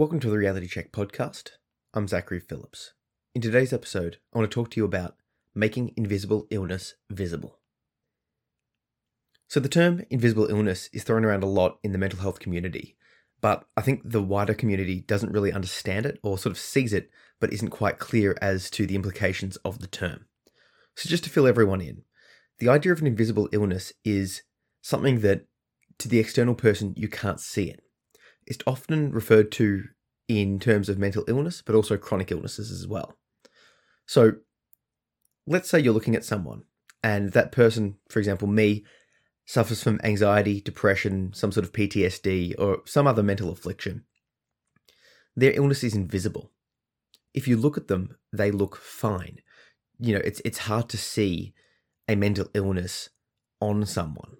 Welcome to the Reality Check podcast. I'm Zachary Phillips. In today's episode, I want to talk to you about making invisible illness visible. So, the term invisible illness is thrown around a lot in the mental health community, but I think the wider community doesn't really understand it or sort of sees it, but isn't quite clear as to the implications of the term. So, just to fill everyone in, the idea of an invisible illness is something that to the external person you can't see it. It's often referred to in terms of mental illness, but also chronic illnesses as well. So, let's say you're looking at someone, and that person, for example, me, suffers from anxiety, depression, some sort of PTSD, or some other mental affliction. Their illness is invisible. If you look at them, they look fine. You know, it's it's hard to see a mental illness on someone.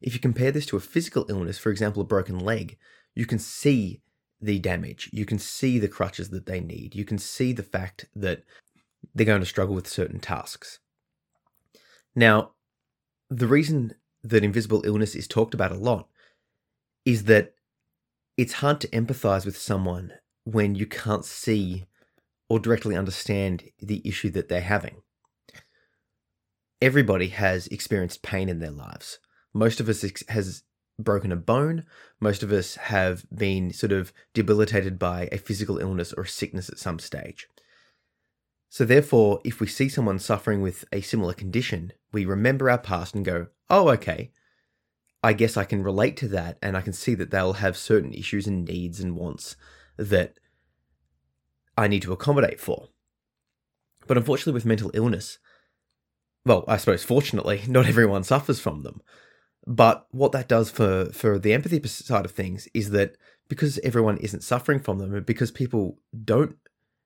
If you compare this to a physical illness, for example, a broken leg, you can see the damage. You can see the crutches that they need. You can see the fact that they're going to struggle with certain tasks. Now, the reason that invisible illness is talked about a lot is that it's hard to empathize with someone when you can't see or directly understand the issue that they're having. Everybody has experienced pain in their lives. Most of us ex- has broken a bone. Most of us have been sort of debilitated by a physical illness or a sickness at some stage. So, therefore, if we see someone suffering with a similar condition, we remember our past and go, oh, okay, I guess I can relate to that and I can see that they'll have certain issues and needs and wants that I need to accommodate for. But unfortunately, with mental illness, well, I suppose fortunately, not everyone suffers from them. But what that does for for the empathy side of things is that because everyone isn't suffering from them, and because people don't,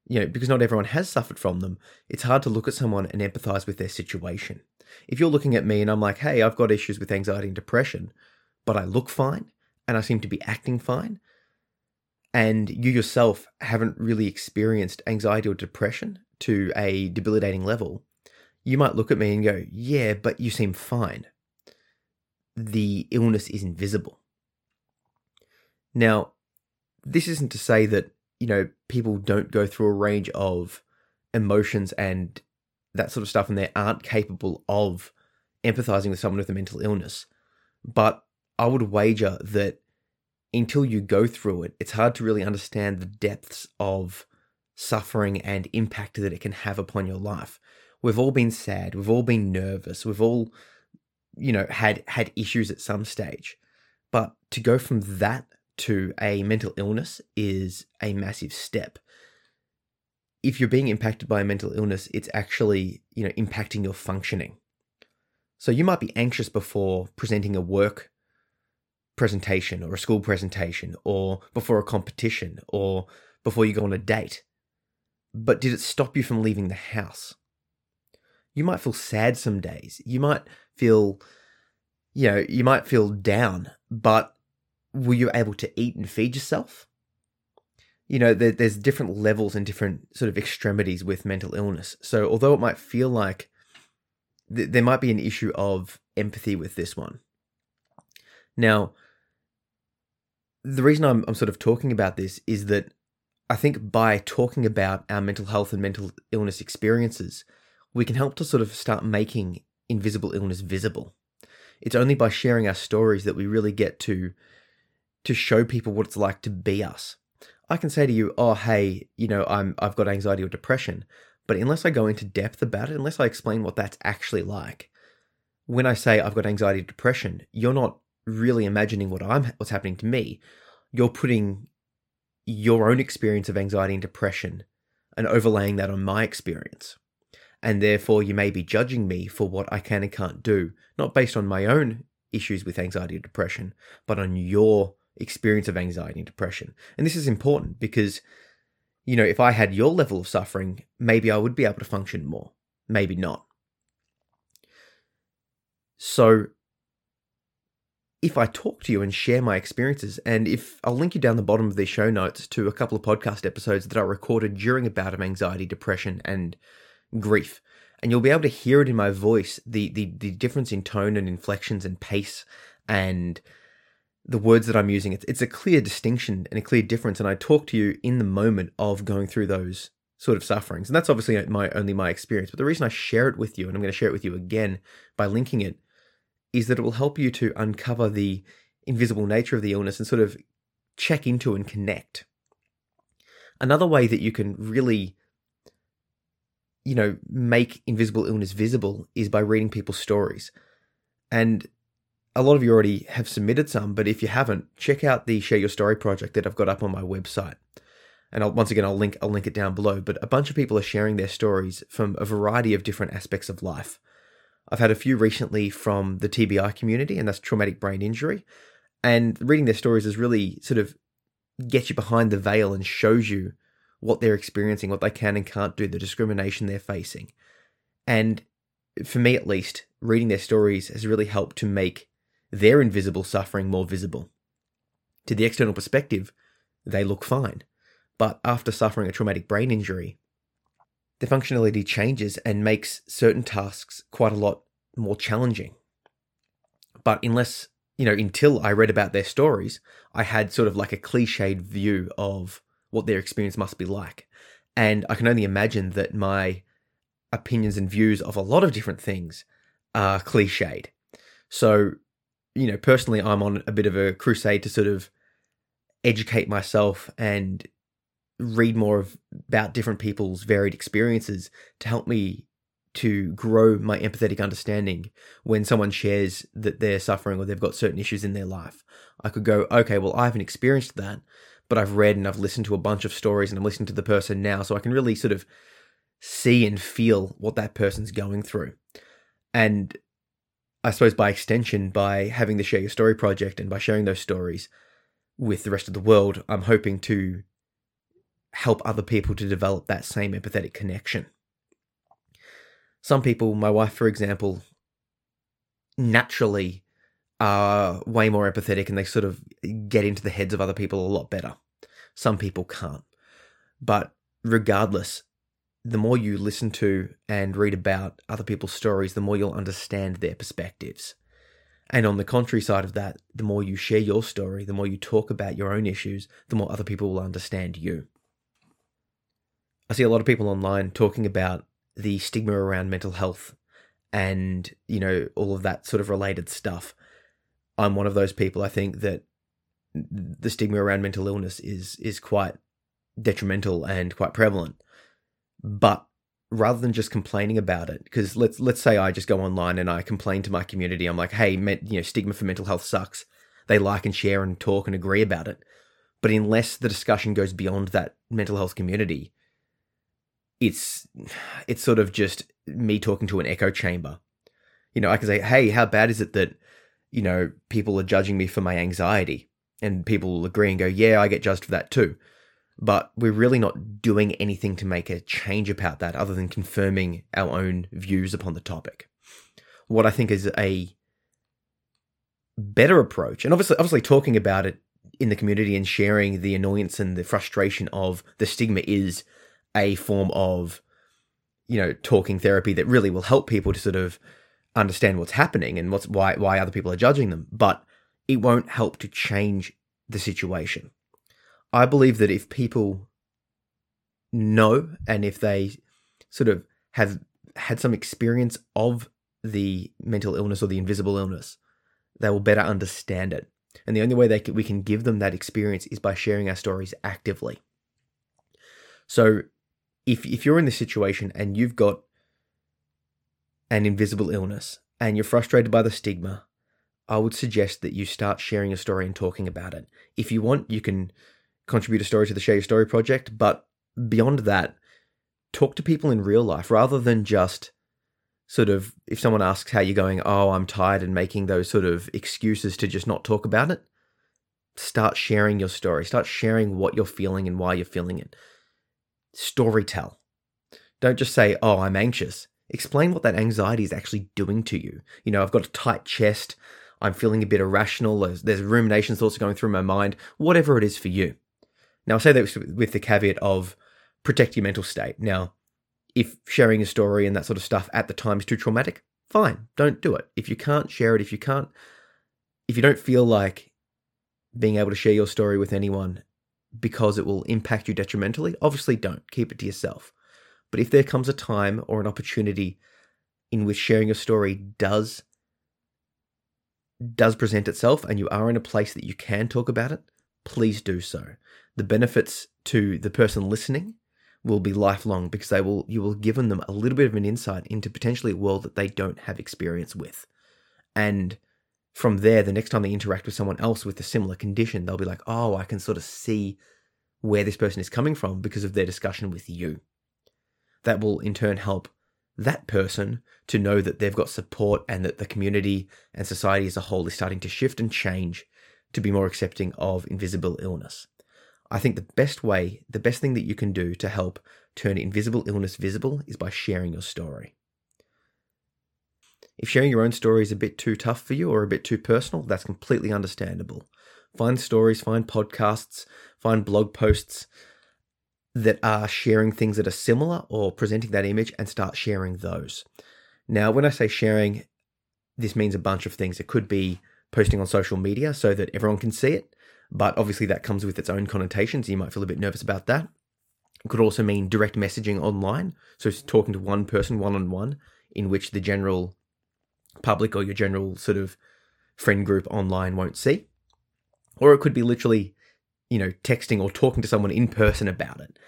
you know, because not everyone has suffered from them, it's hard to look at someone and empathize with their situation. If you're looking at me and I'm like, hey, I've got issues with anxiety and depression, but I look fine and I seem to be acting fine, and you yourself haven't really experienced anxiety or depression to a debilitating level, you might look at me and go, yeah, but you seem fine the illness is invisible. Now, this isn't to say that, you know, people don't go through a range of emotions and that sort of stuff and they aren't capable of empathizing with someone with a mental illness. But I would wager that until you go through it, it's hard to really understand the depths of suffering and impact that it can have upon your life. We've all been sad, we've all been nervous, we've all you know had had issues at some stage. But to go from that to a mental illness is a massive step. If you're being impacted by a mental illness it's actually you know impacting your functioning. So you might be anxious before presenting a work presentation or a school presentation or before a competition or before you go on a date. But did it stop you from leaving the house you might feel sad some days. You might feel, you know, you might feel down, but were you able to eat and feed yourself? You know, there, there's different levels and different sort of extremities with mental illness. So, although it might feel like th- there might be an issue of empathy with this one. Now, the reason I'm, I'm sort of talking about this is that I think by talking about our mental health and mental illness experiences, we can help to sort of start making invisible illness visible. It's only by sharing our stories that we really get to to show people what it's like to be us. I can say to you, "Oh, hey, you know, I'm I've got anxiety or depression," but unless I go into depth about it, unless I explain what that's actually like, when I say I've got anxiety or depression, you're not really imagining what I'm what's happening to me. You're putting your own experience of anxiety and depression and overlaying that on my experience and therefore you may be judging me for what I can and can't do, not based on my own issues with anxiety or depression, but on your experience of anxiety and depression. And this is important because, you know, if I had your level of suffering, maybe I would be able to function more, maybe not. So, if I talk to you and share my experiences, and if I'll link you down the bottom of these show notes to a couple of podcast episodes that I recorded during a bout of anxiety, depression, and grief. And you'll be able to hear it in my voice, the, the, the difference in tone and inflections and pace and the words that I'm using, it's, it's a clear distinction and a clear difference. And I talk to you in the moment of going through those sort of sufferings. And that's obviously my only my experience. But the reason I share it with you, and I'm going to share it with you again by linking it, is that it will help you to uncover the invisible nature of the illness and sort of check into and connect. Another way that you can really you know, make invisible illness visible is by reading people's stories. And a lot of you already have submitted some, but if you haven't, check out the Share Your Story project that I've got up on my website. And I'll, once again, I'll link I'll link it down below. But a bunch of people are sharing their stories from a variety of different aspects of life. I've had a few recently from the TBI community, and that's traumatic brain injury. And reading their stories is really sort of gets you behind the veil and shows you what they're experiencing, what they can and can't do, the discrimination they're facing. And for me at least, reading their stories has really helped to make their invisible suffering more visible. To the external perspective, they look fine. But after suffering a traumatic brain injury, the functionality changes and makes certain tasks quite a lot more challenging. But unless, you know, until I read about their stories, I had sort of like a cliched view of what their experience must be like. And I can only imagine that my opinions and views of a lot of different things are cliched. So, you know, personally, I'm on a bit of a crusade to sort of educate myself and read more of, about different people's varied experiences to help me to grow my empathetic understanding when someone shares that they're suffering or they've got certain issues in their life. I could go, okay, well, I haven't experienced that, but I've read and I've listened to a bunch of stories and I'm listening to the person now, so I can really sort of see and feel what that person's going through. And I suppose by extension, by having the Share Your Story project and by sharing those stories with the rest of the world, I'm hoping to help other people to develop that same empathetic connection. Some people, my wife, for example, naturally are way more empathetic and they sort of get into the heads of other people a lot better. Some people can't. But regardless, the more you listen to and read about other people's stories, the more you'll understand their perspectives. And on the contrary side of that, the more you share your story, the more you talk about your own issues, the more other people will understand you. I see a lot of people online talking about the stigma around mental health and, you know, all of that sort of related stuff. I'm one of those people. I think that the stigma around mental illness is is quite detrimental and quite prevalent. But rather than just complaining about it, because let's let's say I just go online and I complain to my community, I'm like, hey, you know, stigma for mental health sucks. They like and share and talk and agree about it. But unless the discussion goes beyond that mental health community, it's it's sort of just me talking to an echo chamber. You know, I can say, hey, how bad is it that you know, people are judging me for my anxiety. And people will agree and go, yeah, I get judged for that too. But we're really not doing anything to make a change about that other than confirming our own views upon the topic. What I think is a better approach, and obviously, obviously talking about it in the community and sharing the annoyance and the frustration of the stigma is a form of, you know, talking therapy that really will help people to sort of understand what's happening and what's why why other people are judging them, but it won't help to change the situation. I believe that if people know and if they sort of have had some experience of the mental illness or the invisible illness, they will better understand it. And the only way they can, we can give them that experience is by sharing our stories actively. So if if you're in this situation and you've got an invisible illness and you're frustrated by the stigma, I would suggest that you start sharing a story and talking about it. If you want, you can contribute a story to the Share Your Story project, but beyond that, talk to people in real life rather than just sort of if someone asks how you're going, oh, I'm tired and making those sort of excuses to just not talk about it. Start sharing your story. Start sharing what you're feeling and why you're feeling it. Story tell. Don't just say, oh, I'm anxious explain what that anxiety is actually doing to you. You know, I've got a tight chest, I'm feeling a bit irrational, there's, there's rumination thoughts going through my mind, whatever it is for you. Now, I say that with the caveat of protect your mental state. Now, if sharing a story and that sort of stuff at the time is too traumatic, fine, don't do it. If you can't share it, if you can't, if you don't feel like being able to share your story with anyone because it will impact you detrimentally, obviously don't. Keep it to yourself. But if there comes a time or an opportunity in which sharing a story does does present itself and you are in a place that you can talk about it, please do so. The benefits to the person listening will be lifelong because they will you will give them a little bit of an insight into potentially a world that they don't have experience with. And from there, the next time they interact with someone else with a similar condition, they'll be like, oh, I can sort of see where this person is coming from because of their discussion with you. That will in turn help that person to know that they've got support and that the community and society as a whole is starting to shift and change to be more accepting of invisible illness. I think the best way, the best thing that you can do to help turn invisible illness visible is by sharing your story. If sharing your own story is a bit too tough for you or a bit too personal, that's completely understandable. Find stories, find podcasts, find blog posts that are sharing things that are similar or presenting that image and start sharing those. Now, when I say sharing, this means a bunch of things. It could be posting on social media so that everyone can see it, but obviously that comes with its own connotations. You might feel a bit nervous about that. It could also mean direct messaging online, so talking to one person one on one, in which the general public or your general sort of friend group online won't see. Or it could be literally, you know, texting or talking to someone in person about it.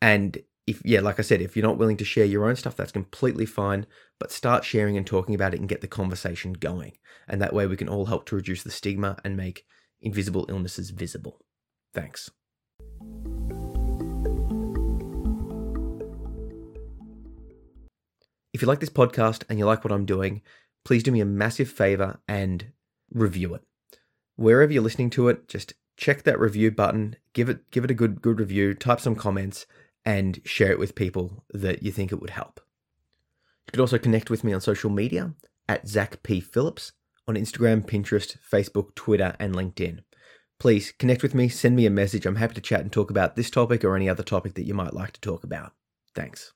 And if, yeah, like I said, if you're not willing to share your own stuff, that's completely fine. But start sharing and talking about it and get the conversation going. And that way we can all help to reduce the stigma and make invisible illnesses visible. Thanks. If you like this podcast and you like what I'm doing, please do me a massive favor and review it. Wherever you're listening to it, just check that review button, give it give it a good good review, type some comments and share it with people that you think it would help. You could also connect with me on social media at Zach P. Phillips on Instagram, Pinterest, Facebook, Twitter, and LinkedIn. Please connect with me, send me a message. I'm happy to chat and talk about this topic or any other topic that you might like to talk about. Thanks.